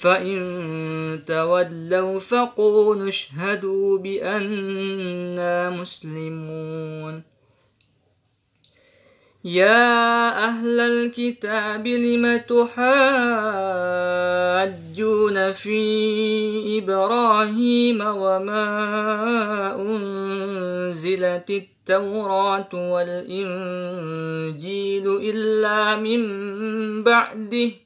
فإن تولوا فقولوا اشهدوا بأننا مسلمون يا أهل الكتاب لم تحاجون في إبراهيم وما أنزلت التوراة والإنجيل إلا من بعده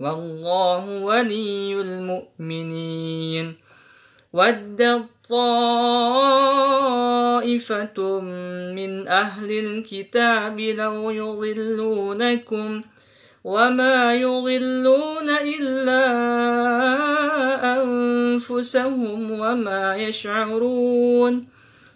والله ولي المؤمنين ود طائفة من أهل الكتاب لو يضلونكم وما يضلون إلا أنفسهم وما يشعرون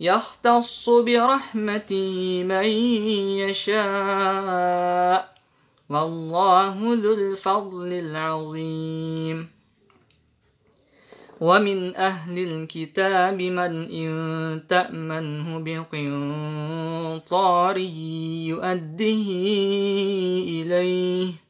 يختص برحمته من يشاء. والله ذو الفضل العظيم. ومن أهل الكتاب من إن تأمنه بقنطار يؤده إليه.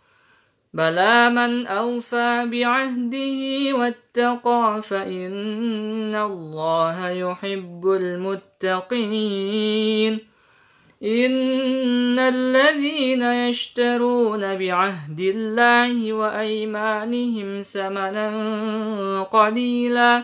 بلى من أوفى بعهده واتقى فإن الله يحب المتقين إن الذين يشترون بعهد الله وأيمانهم ثمنا قليلا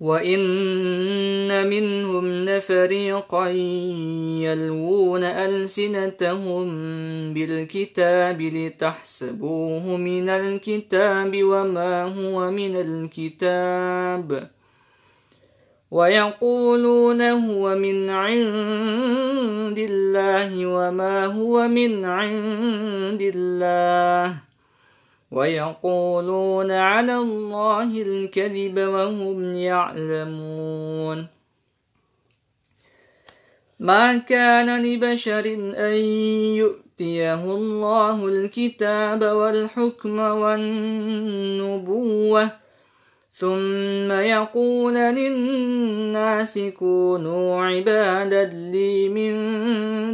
وإن منهم لفريقا يلوون ألسنتهم بالكتاب لتحسبوه من الكتاب وما هو من الكتاب ويقولون هو من عند الله وما هو من عند الله ويقولون على الله الكذب وهم يعلمون. ما كان لبشر أن يؤتيه الله الكتاب والحكم والنبوة ثم يقول للناس كونوا عبادا لي من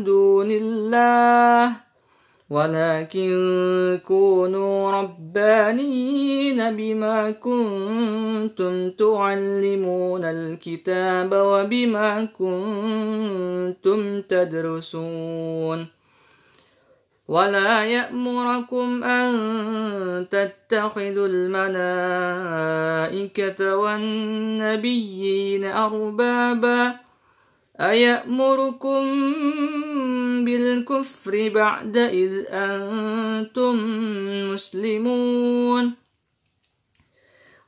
دون الله. ولكن كونوا ربانيين بما كنتم تعلمون الكتاب وبما كنتم تدرسون. ولا يأمركم أن تتخذوا الملائكة والنبيين أربابا. أيأمركم بالكفر بعد إذ أنتم مسلمون.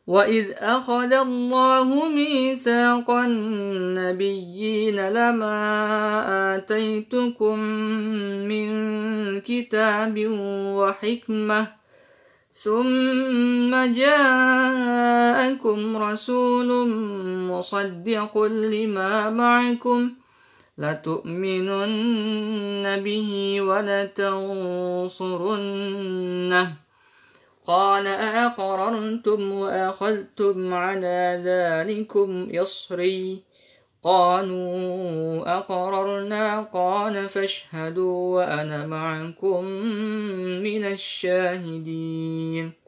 وإذ أخذ الله ميثاق النبيين لما آتيتكم من كتاب وحكمة ثم جاءكم رسول مصدق لما معكم لتؤمنن به ولتنصرنه. قال أقررتم وأخذتم على ذلكم يصري. قالوا أقررنا. قال فاشهدوا وأنا معكم من الشاهدين.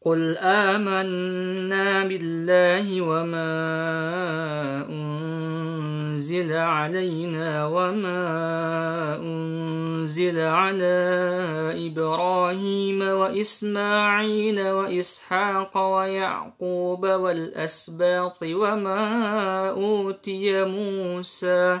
قل آمنا بالله وما أنزل علينا وما أنزل على إبراهيم وإسماعيل وإسحاق ويعقوب والأسباط وما أوتي موسى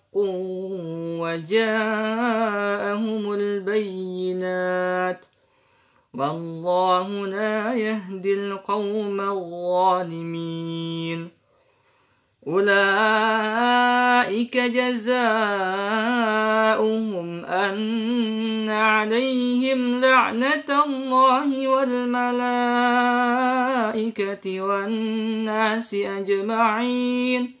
وجاءهم البينات والله لا يهدي القوم الظالمين. أولئك جزاؤهم أن عليهم لعنة الله والملائكة والناس أجمعين.